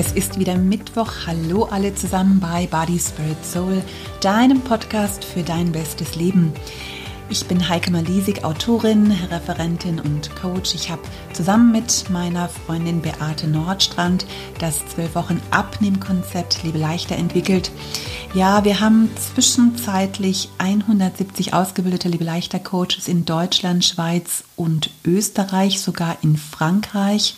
Es ist wieder Mittwoch. Hallo alle zusammen bei Body Spirit Soul, deinem Podcast für dein bestes Leben. Ich bin Heike Malisig, Autorin, Referentin und Coach. Ich habe zusammen mit meiner Freundin Beate Nordstrand das 12 Wochen Abnehmkonzept Liebe leichter entwickelt. Ja, wir haben zwischenzeitlich 170 ausgebildete Liebe leichter Coaches in Deutschland, Schweiz und Österreich, sogar in Frankreich.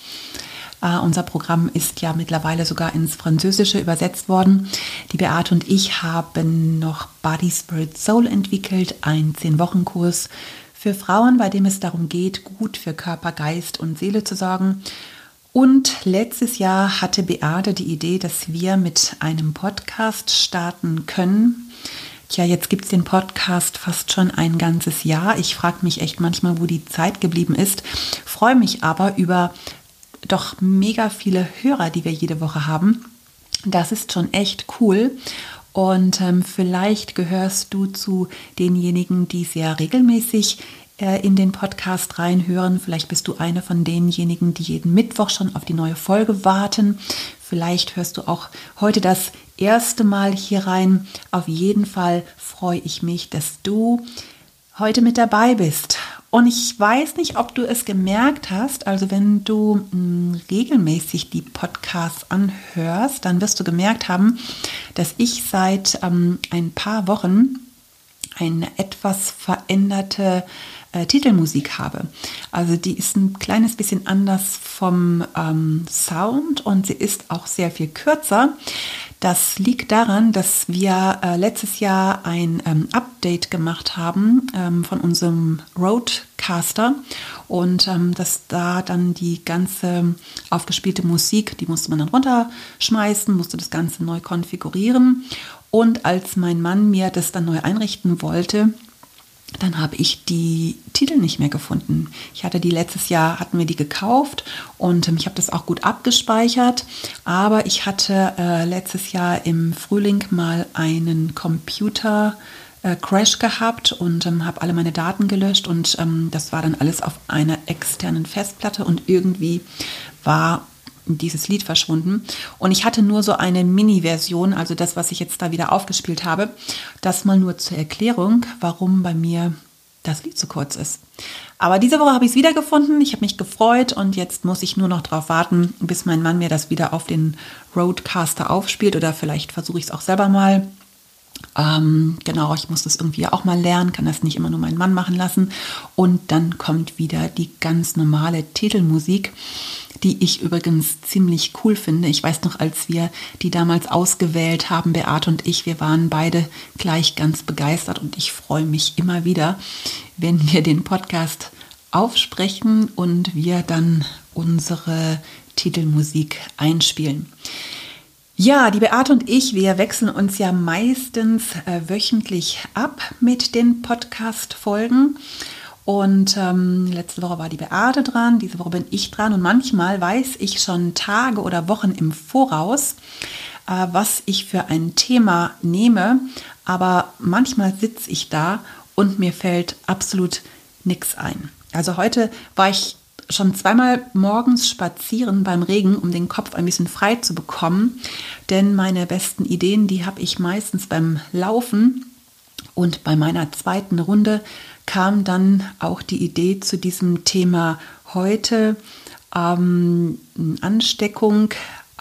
Uh, unser Programm ist ja mittlerweile sogar ins Französische übersetzt worden. Die Beate und ich haben noch Body Spirit Soul entwickelt, ein 10-Wochen-Kurs für Frauen, bei dem es darum geht, gut für Körper, Geist und Seele zu sorgen. Und letztes Jahr hatte Beate die Idee, dass wir mit einem Podcast starten können. Tja, jetzt gibt es den Podcast fast schon ein ganzes Jahr. Ich frage mich echt manchmal, wo die Zeit geblieben ist. Freue mich aber über doch mega viele Hörer, die wir jede Woche haben. Das ist schon echt cool. Und ähm, vielleicht gehörst du zu denjenigen, die sehr regelmäßig äh, in den Podcast reinhören. Vielleicht bist du eine von denjenigen, die jeden Mittwoch schon auf die neue Folge warten. Vielleicht hörst du auch heute das erste Mal hier rein. Auf jeden Fall freue ich mich, dass du heute mit dabei bist. Und ich weiß nicht, ob du es gemerkt hast, also wenn du mh, hm, regelmäßig die Podcasts anhörst, dann wirst du gemerkt haben, dass ich seit ähm, ein paar Wochen eine etwas veränderte äh, Titelmusik habe. Also die ist ein kleines bisschen anders vom ähm, Sound und sie ist auch sehr viel kürzer. Das liegt daran, dass wir äh, letztes Jahr ein ähm, Update gemacht haben ähm, von unserem Roadcaster und ähm, dass da dann die ganze aufgespielte Musik, die musste man dann runterschmeißen, musste das Ganze neu konfigurieren. Und als mein Mann mir das dann neu einrichten wollte, dann habe ich die Titel nicht mehr gefunden. Ich hatte die letztes Jahr, hatten wir die gekauft und ähm, ich habe das auch gut abgespeichert. Aber ich hatte äh, letztes Jahr im Frühling mal einen Computer äh, Crash gehabt und ähm, habe alle meine Daten gelöscht und ähm, das war dann alles auf einer externen Festplatte und irgendwie war dieses Lied verschwunden. Und ich hatte nur so eine Mini-Version, also das, was ich jetzt da wieder aufgespielt habe. Das mal nur zur Erklärung, warum bei mir das Lied zu kurz ist. Aber diese Woche habe ich es wiedergefunden. Ich habe mich gefreut und jetzt muss ich nur noch darauf warten, bis mein Mann mir das wieder auf den Roadcaster aufspielt oder vielleicht versuche ich es auch selber mal. Ähm, genau, ich muss das irgendwie auch mal lernen, kann das nicht immer nur meinen Mann machen lassen. Und dann kommt wieder die ganz normale Titelmusik die ich übrigens ziemlich cool finde. Ich weiß noch, als wir die damals ausgewählt haben, Beate und ich, wir waren beide gleich ganz begeistert und ich freue mich immer wieder, wenn wir den Podcast aufsprechen und wir dann unsere Titelmusik einspielen. Ja, die Beate und ich, wir wechseln uns ja meistens äh, wöchentlich ab mit den Podcast-Folgen. Und ähm, letzte Woche war die Beate dran, diese Woche bin ich dran und manchmal weiß ich schon Tage oder Wochen im Voraus, äh, was ich für ein Thema nehme, aber manchmal sitze ich da und mir fällt absolut nichts ein. Also heute war ich schon zweimal morgens spazieren beim Regen, um den Kopf ein bisschen frei zu bekommen, denn meine besten Ideen, die habe ich meistens beim Laufen und bei meiner zweiten Runde kam dann auch die Idee zu diesem Thema heute ähm, Ansteckung.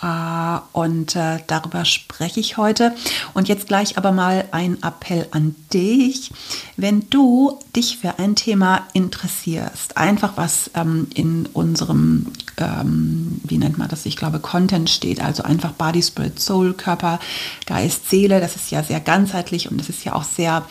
Äh, und äh, darüber spreche ich heute. Und jetzt gleich aber mal ein Appell an dich. Wenn du dich für ein Thema interessierst, einfach was ähm, in unserem, ähm, wie nennt man das, ich glaube, Content steht, also einfach Body, Spirit, Soul, Körper, Geist, Seele, das ist ja sehr ganzheitlich und das ist ja auch sehr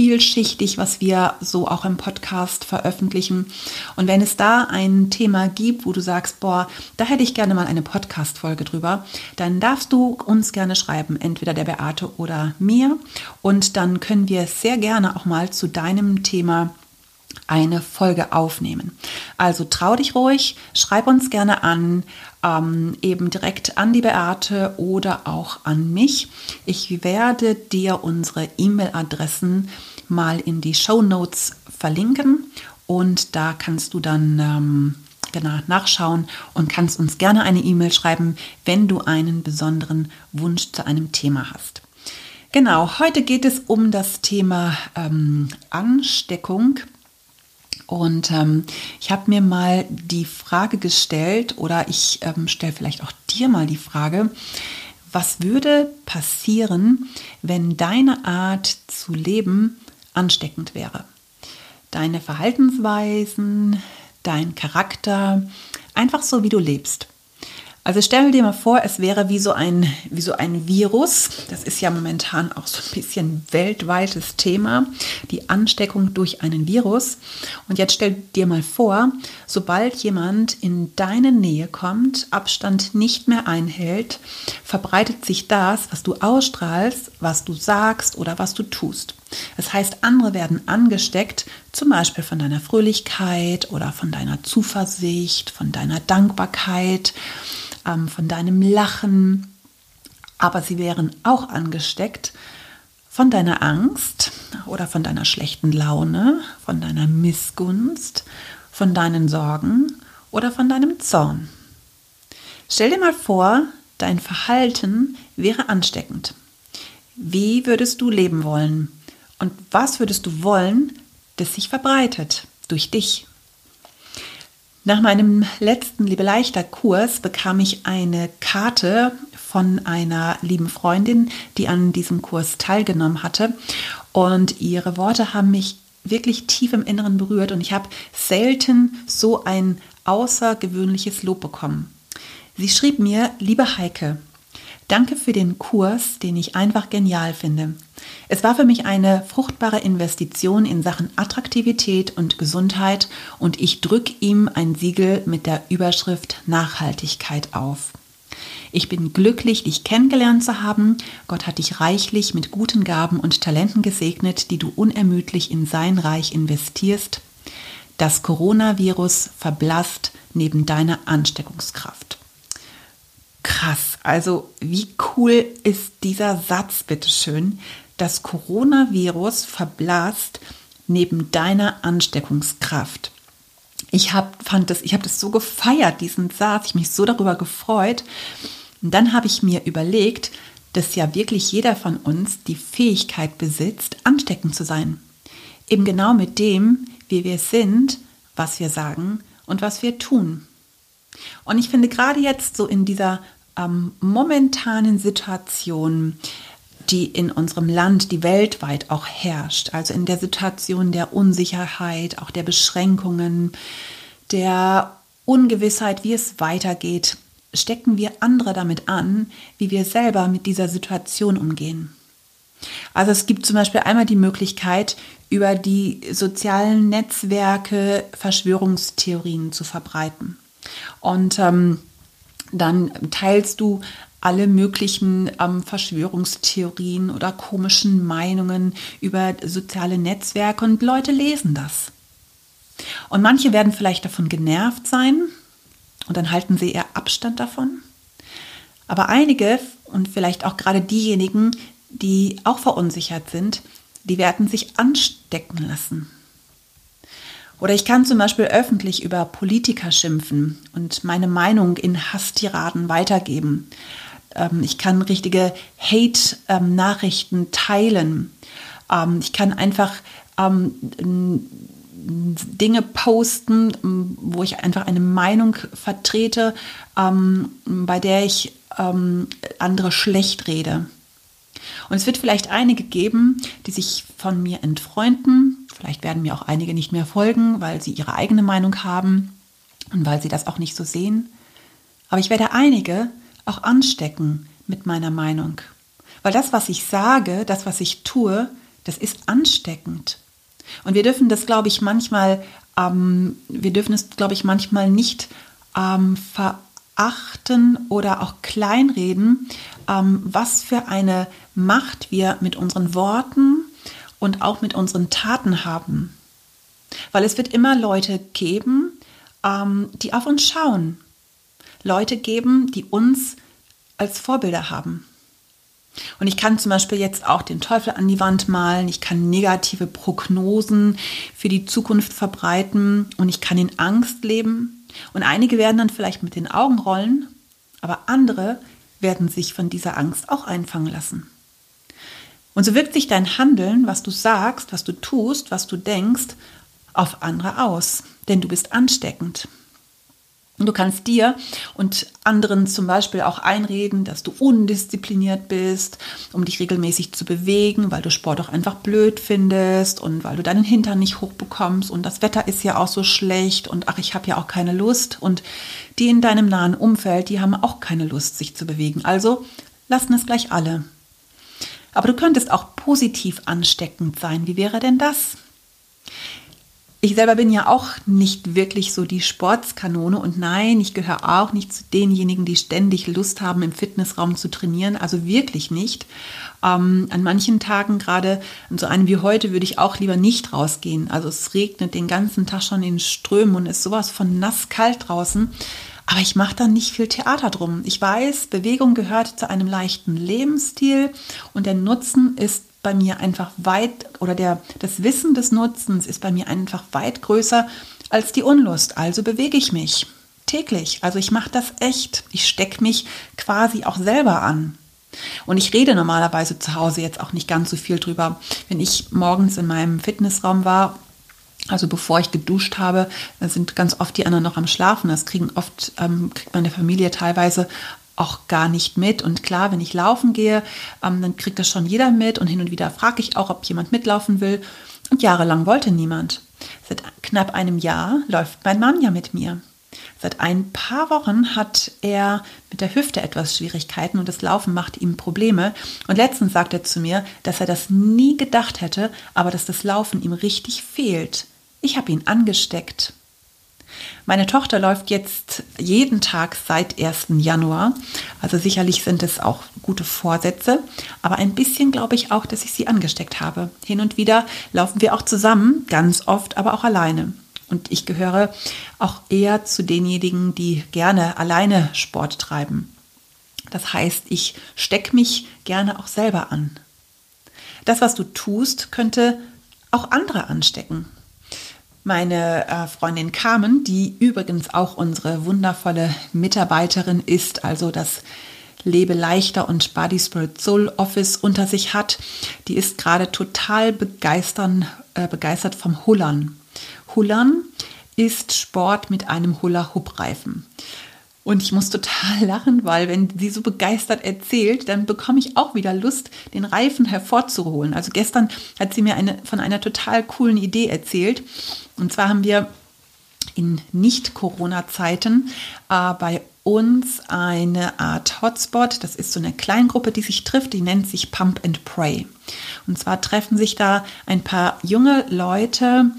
vielschichtig, was wir so auch im Podcast veröffentlichen. Und wenn es da ein Thema gibt, wo du sagst, boah, da hätte ich gerne mal eine Podcast-Folge drüber, dann darfst du uns gerne schreiben, entweder der Beate oder mir. Und dann können wir sehr gerne auch mal zu deinem Thema eine Folge aufnehmen. Also trau dich ruhig, schreib uns gerne an, ähm, eben direkt an die Beate oder auch an mich. Ich werde dir unsere E-Mail-Adressen mal in die Show Notes verlinken und da kannst du dann ähm, danach nachschauen und kannst uns gerne eine E-Mail schreiben, wenn du einen besonderen Wunsch zu einem Thema hast. Genau, heute geht es um das Thema ähm, Ansteckung. Und ähm, ich habe mir mal die Frage gestellt, oder ich ähm, stelle vielleicht auch dir mal die Frage, was würde passieren, wenn deine Art zu leben ansteckend wäre? Deine Verhaltensweisen, dein Charakter, einfach so, wie du lebst. Also stell dir mal vor, es wäre wie so ein, wie so ein Virus. Das ist ja momentan auch so ein bisschen weltweites Thema, die Ansteckung durch einen Virus. Und jetzt stell dir mal vor, sobald jemand in deine Nähe kommt, Abstand nicht mehr einhält, verbreitet sich das, was du ausstrahlst, was du sagst oder was du tust. Das heißt, andere werden angesteckt, zum Beispiel von deiner Fröhlichkeit oder von deiner Zuversicht, von deiner Dankbarkeit ähm, von deinem Lachen, aber sie wären auch angesteckt von deiner Angst oder von deiner schlechten Laune, von deiner Missgunst, von deinen Sorgen oder von deinem Zorn. Stell dir mal vor, dein Verhalten wäre ansteckend. Wie würdest du leben wollen? Und was würdest du wollen, das sich verbreitet durch dich? Nach meinem letzten Liebe leichter Kurs bekam ich eine Karte von einer lieben Freundin, die an diesem Kurs teilgenommen hatte. Und ihre Worte haben mich wirklich tief im Inneren berührt und ich habe selten so ein außergewöhnliches Lob bekommen. Sie schrieb mir, liebe Heike, Danke für den Kurs, den ich einfach genial finde. Es war für mich eine fruchtbare Investition in Sachen Attraktivität und Gesundheit und ich drücke ihm ein Siegel mit der Überschrift Nachhaltigkeit auf. Ich bin glücklich, dich kennengelernt zu haben. Gott hat dich reichlich mit guten Gaben und Talenten gesegnet, die du unermüdlich in sein Reich investierst. Das Coronavirus verblasst neben deiner Ansteckungskraft. Krass, also wie cool ist dieser Satz, bitteschön? Das Coronavirus verblasst neben deiner Ansteckungskraft. Ich hab, fand das, ich habe das so gefeiert, diesen Satz, ich mich so darüber gefreut. Und dann habe ich mir überlegt, dass ja wirklich jeder von uns die Fähigkeit besitzt, ansteckend zu sein. Eben genau mit dem, wie wir sind, was wir sagen und was wir tun. Und ich finde gerade jetzt so in dieser ähm, momentanen Situation, die in unserem Land, die weltweit auch herrscht, also in der Situation der Unsicherheit, auch der Beschränkungen, der Ungewissheit, wie es weitergeht, stecken wir andere damit an, wie wir selber mit dieser Situation umgehen. Also es gibt zum Beispiel einmal die Möglichkeit, über die sozialen Netzwerke Verschwörungstheorien zu verbreiten. Und ähm, dann teilst du alle möglichen ähm, Verschwörungstheorien oder komischen Meinungen über soziale Netzwerke und Leute lesen das. Und manche werden vielleicht davon genervt sein und dann halten sie eher Abstand davon. Aber einige und vielleicht auch gerade diejenigen, die auch verunsichert sind, die werden sich anstecken lassen. Oder ich kann zum Beispiel öffentlich über Politiker schimpfen und meine Meinung in Hasstiraden weitergeben. Ähm, ich kann richtige Hate-Nachrichten teilen. Ähm, ich kann einfach ähm, Dinge posten, wo ich einfach eine Meinung vertrete, bei der ich andere schlecht rede. Und es wird vielleicht einige geben, die sich von mir entfreunden. Vielleicht werden mir auch einige nicht mehr folgen, weil sie ihre eigene Meinung haben und weil sie das auch nicht so sehen. Aber ich werde einige auch anstecken mit meiner Meinung. Weil das, was ich sage, das, was ich tue, das ist ansteckend. Und wir dürfen das, glaube ich, manchmal, ähm, wir dürfen es, glaube ich, manchmal nicht ähm, verachten oder auch kleinreden, was für eine Macht wir mit unseren Worten und auch mit unseren Taten haben. Weil es wird immer Leute geben, ähm, die auf uns schauen. Leute geben, die uns als Vorbilder haben. Und ich kann zum Beispiel jetzt auch den Teufel an die Wand malen, ich kann negative Prognosen für die Zukunft verbreiten und ich kann in Angst leben. Und einige werden dann vielleicht mit den Augen rollen, aber andere werden sich von dieser Angst auch einfangen lassen. Und so wirkt sich dein Handeln, was du sagst, was du tust, was du denkst, auf andere aus, denn du bist ansteckend. Und du kannst dir und anderen zum Beispiel auch einreden, dass du undiszipliniert bist, um dich regelmäßig zu bewegen, weil du Sport auch einfach blöd findest und weil du deinen Hintern nicht hochbekommst und das Wetter ist ja auch so schlecht und ach, ich habe ja auch keine Lust. Und die in deinem nahen Umfeld, die haben auch keine Lust, sich zu bewegen. Also lassen es gleich alle. Aber du könntest auch positiv ansteckend sein. Wie wäre denn das? Ich selber bin ja auch nicht wirklich so die Sportskanone und nein, ich gehöre auch nicht zu denjenigen, die ständig Lust haben, im Fitnessraum zu trainieren. Also wirklich nicht. Ähm, an manchen Tagen, gerade an so einem wie heute, würde ich auch lieber nicht rausgehen. Also es regnet den ganzen Tag schon in Strömen und ist sowas von nass kalt draußen. Aber ich mache da nicht viel Theater drum. Ich weiß, Bewegung gehört zu einem leichten Lebensstil und der Nutzen ist bei mir einfach weit oder der, das Wissen des Nutzens ist bei mir einfach weit größer als die Unlust. Also bewege ich mich täglich. Also ich mache das echt. Ich stecke mich quasi auch selber an. Und ich rede normalerweise zu Hause jetzt auch nicht ganz so viel drüber. Wenn ich morgens in meinem Fitnessraum war, also bevor ich geduscht habe, sind ganz oft die anderen noch am Schlafen. Das kriegen oft, ähm, kriegt meine Familie teilweise auch gar nicht mit. Und klar, wenn ich laufen gehe, ähm, dann kriegt das schon jeder mit. Und hin und wieder frage ich auch, ob jemand mitlaufen will. Und jahrelang wollte niemand. Seit knapp einem Jahr läuft mein Mann ja mit mir. Seit ein paar Wochen hat er mit der Hüfte etwas Schwierigkeiten und das Laufen macht ihm Probleme. Und letztens sagt er zu mir, dass er das nie gedacht hätte, aber dass das Laufen ihm richtig fehlt. Ich habe ihn angesteckt. Meine Tochter läuft jetzt jeden Tag seit 1. Januar. Also sicherlich sind es auch gute Vorsätze. Aber ein bisschen glaube ich auch, dass ich sie angesteckt habe. Hin und wieder laufen wir auch zusammen, ganz oft aber auch alleine. Und ich gehöre auch eher zu denjenigen, die gerne alleine Sport treiben. Das heißt, ich stecke mich gerne auch selber an. Das, was du tust, könnte auch andere anstecken meine äh, Freundin Carmen, die übrigens auch unsere wundervolle Mitarbeiterin ist, also das Lebe leichter und Body Spirit Soul Office unter sich hat, die ist gerade total begeistern, äh, begeistert vom Hullern. Hullern ist Sport mit einem Hula-Hoop-Reifen. Und ich muss total lachen, weil wenn sie so begeistert erzählt, dann bekomme ich auch wieder Lust, den Reifen hervorzuholen. Also gestern hat sie mir eine, von einer total coolen Idee erzählt. Und zwar haben wir in Nicht-Corona-Zeiten äh, bei uns eine Art Hotspot. Das ist so eine Kleingruppe, die sich trifft, die nennt sich Pump and Pray. Und zwar treffen sich da ein paar junge Leute,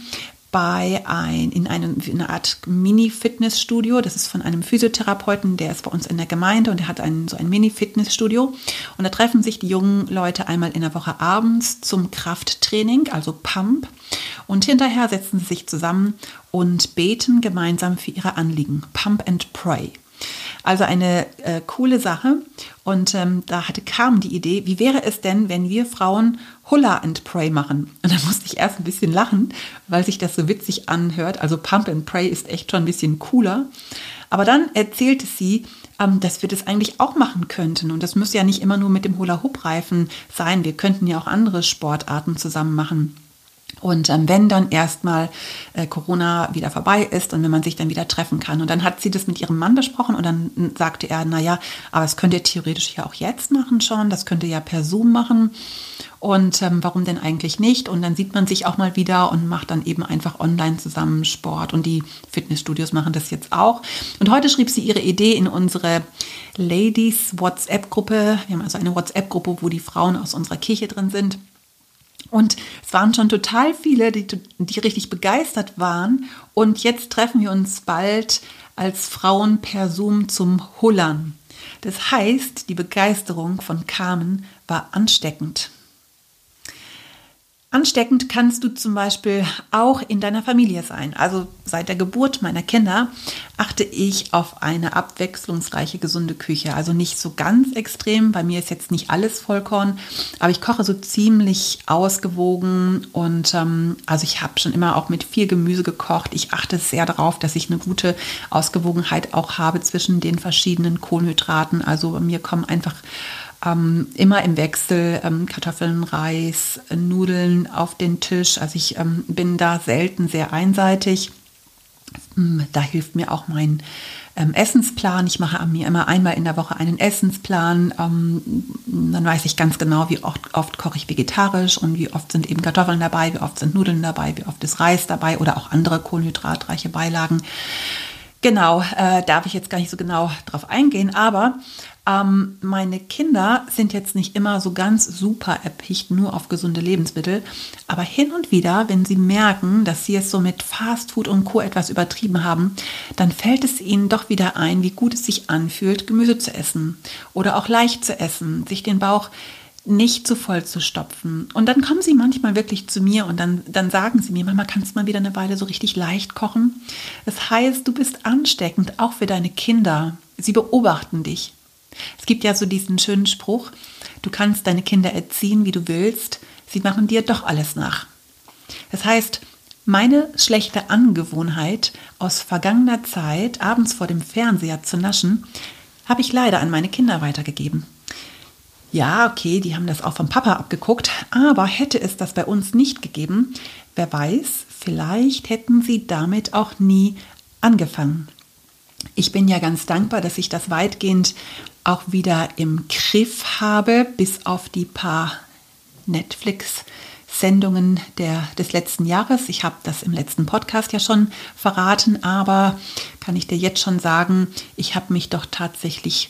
bei ein, in, einem, in einer Art Mini-Fitnessstudio. Das ist von einem Physiotherapeuten, der ist bei uns in der Gemeinde und der hat ein, so ein Mini-Fitnessstudio. Und da treffen sich die jungen Leute einmal in der Woche abends zum Krafttraining, also Pump. Und hinterher setzen sie sich zusammen und beten gemeinsam für ihre Anliegen. Pump and Pray. Also eine äh, coole Sache. Und ähm, da hatte Carmen die Idee, wie wäre es denn, wenn wir Frauen Hula and Pray machen? Und da musste ich erst ein bisschen lachen, weil sich das so witzig anhört. Also Pump and Pray ist echt schon ein bisschen cooler. Aber dann erzählte sie, ähm, dass wir das eigentlich auch machen könnten. Und das müsste ja nicht immer nur mit dem Hula-Hoop-Reifen sein. Wir könnten ja auch andere Sportarten zusammen machen. Und ähm, wenn dann erstmal äh, Corona wieder vorbei ist und wenn man sich dann wieder treffen kann. Und dann hat sie das mit ihrem Mann besprochen und dann sagte er, naja, aber das könnt ihr theoretisch ja auch jetzt machen schon, das könnt ihr ja per Zoom machen. Und ähm, warum denn eigentlich nicht? Und dann sieht man sich auch mal wieder und macht dann eben einfach online zusammen Sport. Und die Fitnessstudios machen das jetzt auch. Und heute schrieb sie ihre Idee in unsere Ladies WhatsApp-Gruppe. Wir haben also eine WhatsApp-Gruppe, wo die Frauen aus unserer Kirche drin sind. Und es waren schon total viele, die, die richtig begeistert waren. Und jetzt treffen wir uns bald als Frauen per Zoom zum Hullern. Das heißt, die Begeisterung von Carmen war ansteckend. Ansteckend kannst du zum Beispiel auch in deiner Familie sein. Also seit der Geburt meiner Kinder achte ich auf eine abwechslungsreiche, gesunde Küche. Also nicht so ganz extrem. Bei mir ist jetzt nicht alles Vollkorn, aber ich koche so ziemlich ausgewogen und ähm, also ich habe schon immer auch mit viel Gemüse gekocht. Ich achte sehr darauf, dass ich eine gute Ausgewogenheit auch habe zwischen den verschiedenen Kohlenhydraten. Also bei mir kommen einfach ähm, immer im Wechsel ähm, Kartoffeln, Reis, Nudeln auf den Tisch. Also ich ähm, bin da selten sehr einseitig. Mm, da hilft mir auch mein ähm, Essensplan. Ich mache mir immer einmal in der Woche einen Essensplan. Ähm, dann weiß ich ganz genau, wie oft, oft, koche ich vegetarisch und wie oft sind eben Kartoffeln dabei, wie oft sind Nudeln dabei, wie oft ist Reis dabei oder auch andere kohlenhydratreiche Beilagen. Genau, äh, darf ich jetzt gar nicht so genau drauf eingehen, aber ähm, meine Kinder sind jetzt nicht immer so ganz super erpicht nur auf gesunde Lebensmittel, aber hin und wieder, wenn sie merken, dass sie es so mit Fastfood und Co. etwas übertrieben haben, dann fällt es ihnen doch wieder ein, wie gut es sich anfühlt, Gemüse zu essen oder auch leicht zu essen, sich den Bauch nicht zu voll zu stopfen. Und dann kommen sie manchmal wirklich zu mir und dann, dann sagen sie mir, Mama, kannst du mal wieder eine Weile so richtig leicht kochen? Das heißt, du bist ansteckend, auch für deine Kinder. Sie beobachten dich. Es gibt ja so diesen schönen Spruch, du kannst deine Kinder erziehen, wie du willst, sie machen dir doch alles nach. Das heißt, meine schlechte Angewohnheit aus vergangener Zeit, abends vor dem Fernseher zu naschen, habe ich leider an meine Kinder weitergegeben. Ja, okay, die haben das auch vom Papa abgeguckt, aber hätte es das bei uns nicht gegeben, wer weiß, vielleicht hätten sie damit auch nie angefangen. Ich bin ja ganz dankbar, dass ich das weitgehend auch wieder im Griff habe, bis auf die paar Netflix-Sendungen des letzten Jahres. Ich habe das im letzten Podcast ja schon verraten, aber kann ich dir jetzt schon sagen, ich habe mich doch tatsächlich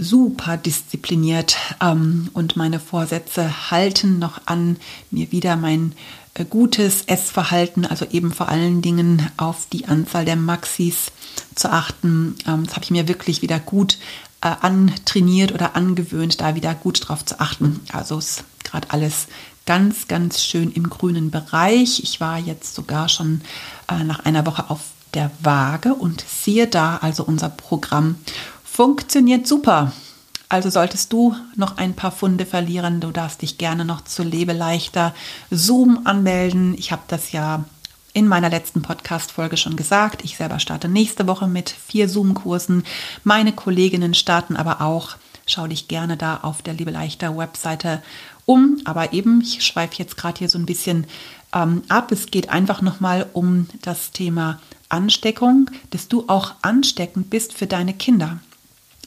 super diszipliniert ähm, und meine Vorsätze halten noch an, mir wieder mein äh, gutes Essverhalten, also eben vor allen Dingen auf die Anzahl der Maxis zu achten. Ähm, das habe ich mir wirklich wieder gut äh, antrainiert oder angewöhnt, da wieder gut drauf zu achten. Also ist gerade alles ganz, ganz schön im grünen Bereich. Ich war jetzt sogar schon äh, nach einer Woche auf der Waage und siehe da, also unser Programm funktioniert super. Also solltest du noch ein paar Funde verlieren, du darfst dich gerne noch zu Lebe leichter Zoom anmelden. Ich habe das ja in meiner letzten Podcast-Folge schon gesagt. Ich selber starte nächste Woche mit vier Zoom-Kursen. Meine Kolleginnen starten aber auch. Schau dich gerne da auf der Liebe Leichter Webseite um. Aber eben, ich schweife jetzt gerade hier so ein bisschen ähm, ab. Es geht einfach nochmal um das Thema Ansteckung, dass du auch ansteckend bist für deine Kinder.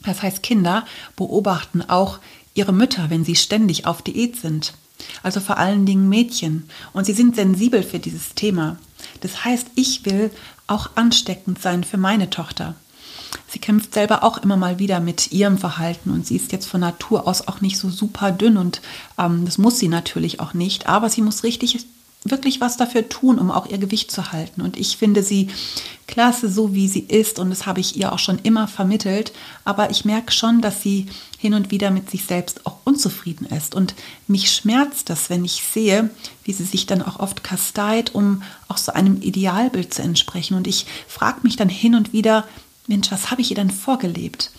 Das heißt, Kinder beobachten auch ihre Mütter, wenn sie ständig auf Diät sind. Also vor allen Dingen Mädchen. Und sie sind sensibel für dieses Thema. Das heißt, ich will auch ansteckend sein für meine Tochter. Sie kämpft selber auch immer mal wieder mit ihrem Verhalten und sie ist jetzt von Natur aus auch nicht so super dünn und ähm, das muss sie natürlich auch nicht, aber sie muss richtig wirklich was dafür tun, um auch ihr Gewicht zu halten. Und ich finde sie klasse, so wie sie ist. Und das habe ich ihr auch schon immer vermittelt. Aber ich merke schon, dass sie hin und wieder mit sich selbst auch unzufrieden ist. Und mich schmerzt das, wenn ich sehe, wie sie sich dann auch oft kasteit, um auch so einem Idealbild zu entsprechen. Und ich frage mich dann hin und wieder, Mensch, was habe ich ihr denn vorgelebt?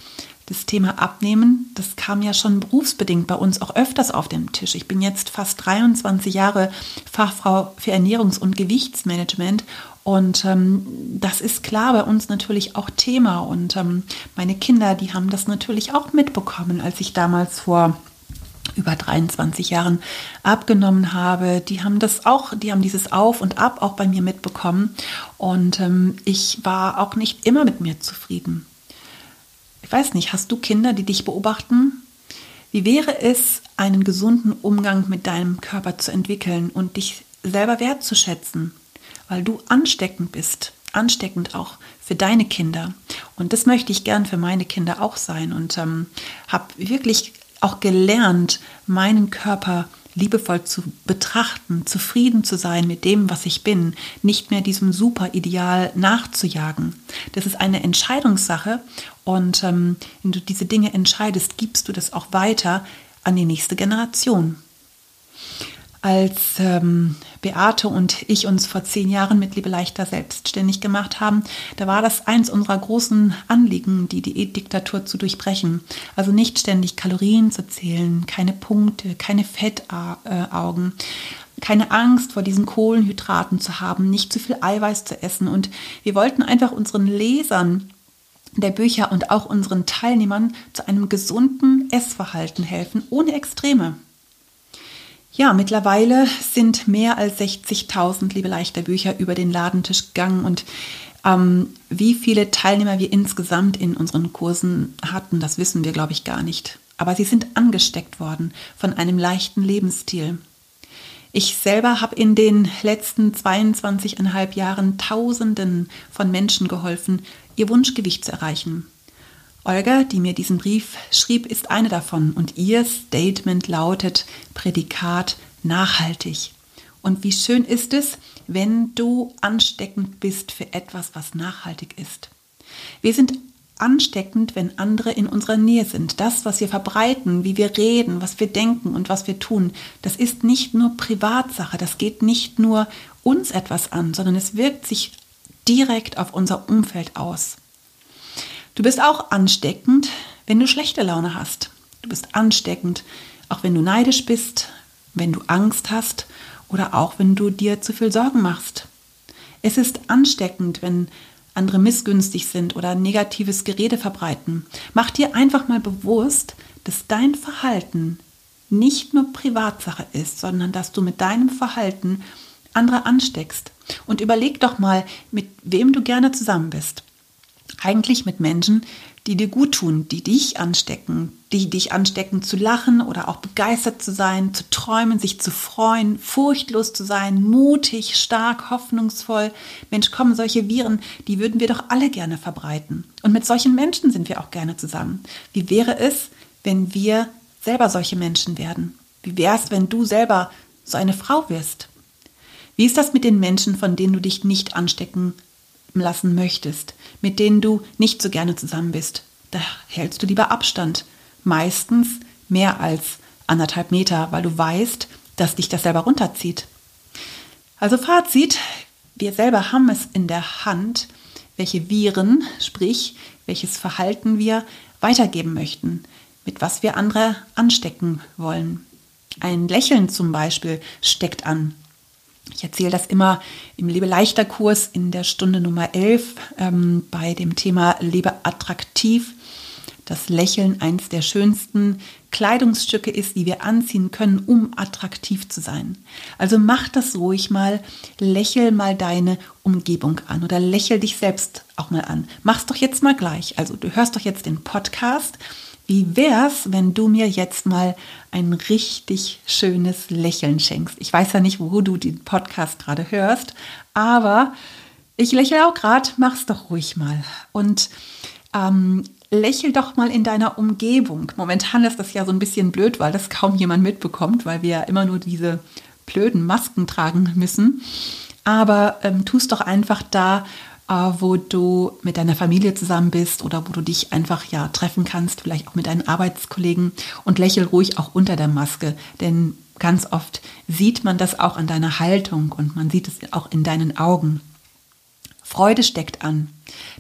das Thema Abnehmen, das kam ja schon berufsbedingt bei uns auch öfters auf den Tisch. Ich bin jetzt fast 23 Jahre Fachfrau für Ernährungs- und Gewichtsmanagement und ähm, das ist klar bei uns natürlich auch Thema. Und ähm, meine Kinder, die haben das natürlich auch mitbekommen, als ich damals vor über 23 Jahren abgenommen habe, die haben das auch, die haben dieses Auf und Ab auch bei mir mitbekommen. Und ähm, ich war auch nicht immer mit mir zufrieden ich weiß nicht, hast du Kinder, die dich beobachten? Wie wäre es, einen gesunden Umgang mit deinem Körper zu entwickeln und dich selber wertzuschätzen, weil du ansteckend bist, ansteckend auch für deine Kinder. Und das möchte ich gern für meine Kinder auch sein und ähm, habe wirklich auch gelernt, meinen Körper liebevoll zu betrachten, zufrieden zu sein mit dem, was ich bin, nicht mehr diesem Superideal nachzujagen. Das ist eine Entscheidungssache und ähm, wenn du diese Dinge entscheidest, gibst du das auch weiter an die nächste Generation. Als ähm, Beate und ich uns vor zehn Jahren mit Liebe leichter selbstständig gemacht haben, da war das eins unserer großen Anliegen, die Diätdiktatur zu durchbrechen. Also nicht ständig Kalorien zu zählen, keine Punkte, keine Fettaugen, keine Angst vor diesen Kohlenhydraten zu haben, nicht zu viel Eiweiß zu essen. Und wir wollten einfach unseren Lesern der Bücher und auch unseren Teilnehmern zu einem gesunden Essverhalten helfen, ohne Extreme. Ja, mittlerweile sind mehr als 60.000 liebe leichter Bücher über den Ladentisch gegangen und ähm, wie viele Teilnehmer wir insgesamt in unseren Kursen hatten, das wissen wir, glaube ich, gar nicht. Aber sie sind angesteckt worden von einem leichten Lebensstil. Ich selber habe in den letzten 22,5 Jahren Tausenden von Menschen geholfen, ihr Wunschgewicht zu erreichen. Olga, die mir diesen Brief schrieb, ist eine davon und ihr Statement lautet Prädikat nachhaltig. Und wie schön ist es, wenn du ansteckend bist für etwas, was nachhaltig ist. Wir sind ansteckend, wenn andere in unserer Nähe sind. Das, was wir verbreiten, wie wir reden, was wir denken und was wir tun, das ist nicht nur Privatsache, das geht nicht nur uns etwas an, sondern es wirkt sich direkt auf unser Umfeld aus. Du bist auch ansteckend, wenn du schlechte Laune hast. Du bist ansteckend, auch wenn du neidisch bist, wenn du Angst hast oder auch wenn du dir zu viel Sorgen machst. Es ist ansteckend, wenn andere missgünstig sind oder negatives Gerede verbreiten. Mach dir einfach mal bewusst, dass dein Verhalten nicht nur Privatsache ist, sondern dass du mit deinem Verhalten andere ansteckst. Und überleg doch mal, mit wem du gerne zusammen bist eigentlich mit Menschen, die dir gut tun, die dich anstecken, die dich anstecken zu lachen oder auch begeistert zu sein, zu träumen, sich zu freuen, furchtlos zu sein, mutig, stark, hoffnungsvoll. Mensch, kommen solche Viren, die würden wir doch alle gerne verbreiten. Und mit solchen Menschen sind wir auch gerne zusammen. Wie wäre es, wenn wir selber solche Menschen werden? Wie wäre es, wenn du selber so eine Frau wirst? Wie ist das mit den Menschen, von denen du dich nicht anstecken lassen möchtest, mit denen du nicht so gerne zusammen bist, da hältst du lieber Abstand. Meistens mehr als anderthalb Meter, weil du weißt, dass dich das selber runterzieht. Also Fazit, wir selber haben es in der Hand, welche Viren, sprich welches Verhalten wir weitergeben möchten, mit was wir andere anstecken wollen. Ein Lächeln zum Beispiel steckt an. Ich erzähle das immer im Lebe leichter Kurs in der Stunde Nummer 11 ähm, bei dem Thema Lebe attraktiv. Das Lächeln eins der schönsten Kleidungsstücke ist, die wir anziehen können, um attraktiv zu sein. Also mach das ruhig mal, lächel mal deine Umgebung an oder lächel dich selbst auch mal an. Mach's doch jetzt mal gleich. Also du hörst doch jetzt den Podcast wie wär's, wenn du mir jetzt mal ein richtig schönes Lächeln schenkst? Ich weiß ja nicht, wo du den Podcast gerade hörst, aber ich lächle auch gerade. Mach's doch ruhig mal. Und ähm, lächel doch mal in deiner Umgebung. Momentan ist das ja so ein bisschen blöd, weil das kaum jemand mitbekommt, weil wir ja immer nur diese blöden Masken tragen müssen. Aber ähm, tu doch einfach da, wo du mit deiner Familie zusammen bist oder wo du dich einfach ja treffen kannst, vielleicht auch mit deinen Arbeitskollegen und lächel ruhig auch unter der Maske, denn ganz oft sieht man das auch an deiner Haltung und man sieht es auch in deinen Augen. Freude steckt an.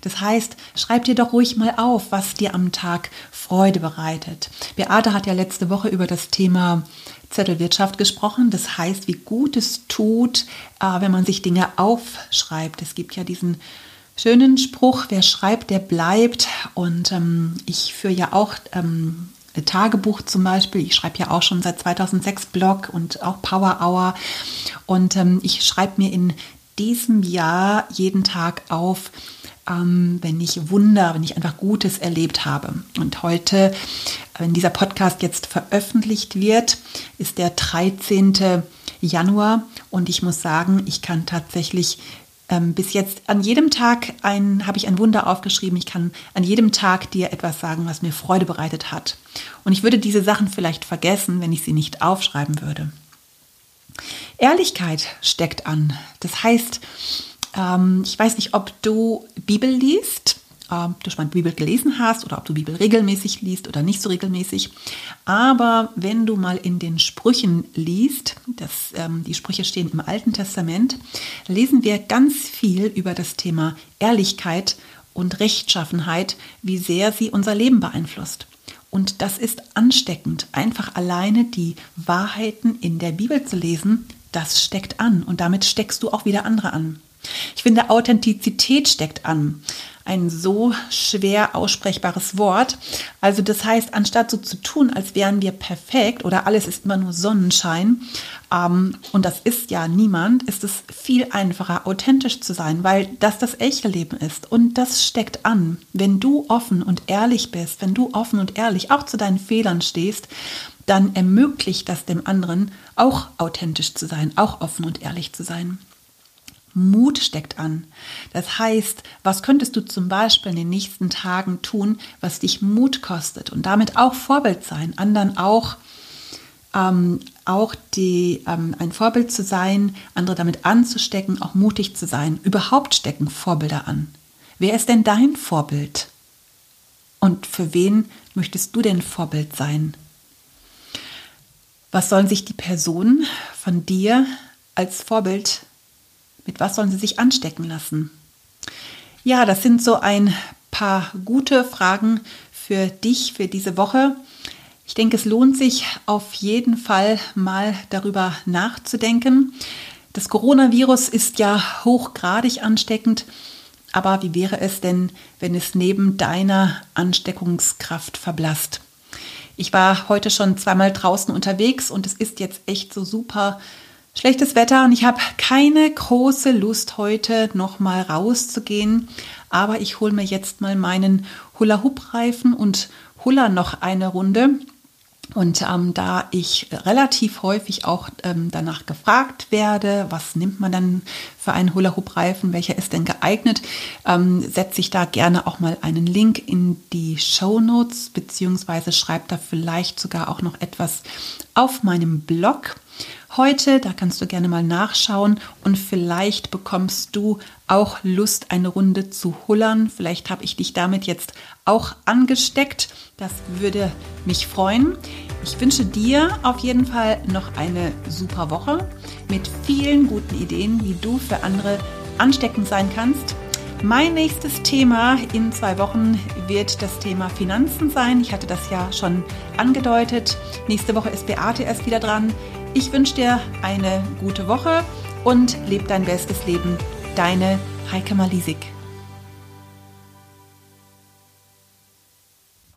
Das heißt, schreib dir doch ruhig mal auf, was dir am Tag Freude bereitet. Beate hat ja letzte Woche über das Thema Zettelwirtschaft gesprochen. Das heißt, wie gut es tut, äh, wenn man sich Dinge aufschreibt. Es gibt ja diesen schönen Spruch, wer schreibt, der bleibt. Und ähm, ich führe ja auch ähm, Tagebuch zum Beispiel. Ich schreibe ja auch schon seit 2006 Blog und auch Power Hour. Und ähm, ich schreibe mir in diesem Jahr jeden Tag auf, ähm, wenn ich Wunder, wenn ich einfach Gutes erlebt habe. Und heute, wenn dieser Podcast jetzt veröffentlicht wird, ist der 13. Januar und ich muss sagen, ich kann tatsächlich ähm, bis jetzt an jedem Tag ein, habe ich ein Wunder aufgeschrieben. Ich kann an jedem Tag dir etwas sagen, was mir Freude bereitet hat. Und ich würde diese Sachen vielleicht vergessen, wenn ich sie nicht aufschreiben würde. Ehrlichkeit steckt an. Das heißt, ähm, ich weiß nicht, ob du Bibel liest, ob du schon mal Bibel gelesen hast oder ob du Bibel regelmäßig liest oder nicht so regelmäßig. Aber wenn du mal in den Sprüchen liest, das, ähm, die Sprüche stehen im Alten Testament, lesen wir ganz viel über das Thema Ehrlichkeit und Rechtschaffenheit, wie sehr sie unser Leben beeinflusst. Und das ist ansteckend. Einfach alleine die Wahrheiten in der Bibel zu lesen, das steckt an. Und damit steckst du auch wieder andere an. Ich finde, Authentizität steckt an ein so schwer aussprechbares Wort. Also das heißt, anstatt so zu tun, als wären wir perfekt oder alles ist immer nur Sonnenschein, ähm, und das ist ja niemand, ist es viel einfacher, authentisch zu sein, weil das das echte Leben ist. Und das steckt an. Wenn du offen und ehrlich bist, wenn du offen und ehrlich auch zu deinen Fehlern stehst, dann ermöglicht das dem anderen auch authentisch zu sein, auch offen und ehrlich zu sein. Mut steckt an. Das heißt, was könntest du zum Beispiel in den nächsten Tagen tun, was dich Mut kostet und damit auch Vorbild sein, anderen auch, ähm, auch die, ähm, ein Vorbild zu sein, andere damit anzustecken, auch mutig zu sein. Überhaupt stecken Vorbilder an. Wer ist denn dein Vorbild? Und für wen möchtest du denn Vorbild sein? Was sollen sich die Personen von dir als Vorbild mit was sollen sie sich anstecken lassen? Ja, das sind so ein paar gute Fragen für dich für diese Woche. Ich denke, es lohnt sich auf jeden Fall mal darüber nachzudenken. Das Coronavirus ist ja hochgradig ansteckend, aber wie wäre es denn, wenn es neben deiner Ansteckungskraft verblasst? Ich war heute schon zweimal draußen unterwegs und es ist jetzt echt so super Schlechtes Wetter und ich habe keine große Lust heute noch mal rauszugehen, aber ich hole mir jetzt mal meinen Hula Hoop Reifen und Hula noch eine Runde. Und ähm, da ich relativ häufig auch ähm, danach gefragt werde, was nimmt man dann für einen Hula-Hoop-Reifen, welcher ist denn geeignet, ähm, setze ich da gerne auch mal einen Link in die Show Notes, beziehungsweise schreibe da vielleicht sogar auch noch etwas auf meinem Blog heute. Da kannst du gerne mal nachschauen und vielleicht bekommst du auch Lust, eine Runde zu hullern. Vielleicht habe ich dich damit jetzt auch angesteckt. Das würde mich freuen. Ich wünsche dir auf jeden Fall noch eine super Woche mit vielen guten Ideen, wie du für andere ansteckend sein kannst. Mein nächstes Thema in zwei Wochen wird das Thema Finanzen sein. Ich hatte das ja schon angedeutet. Nächste Woche ist Beate erst wieder dran. Ich wünsche dir eine gute Woche und leb dein bestes Leben. Deine Heike Malisik.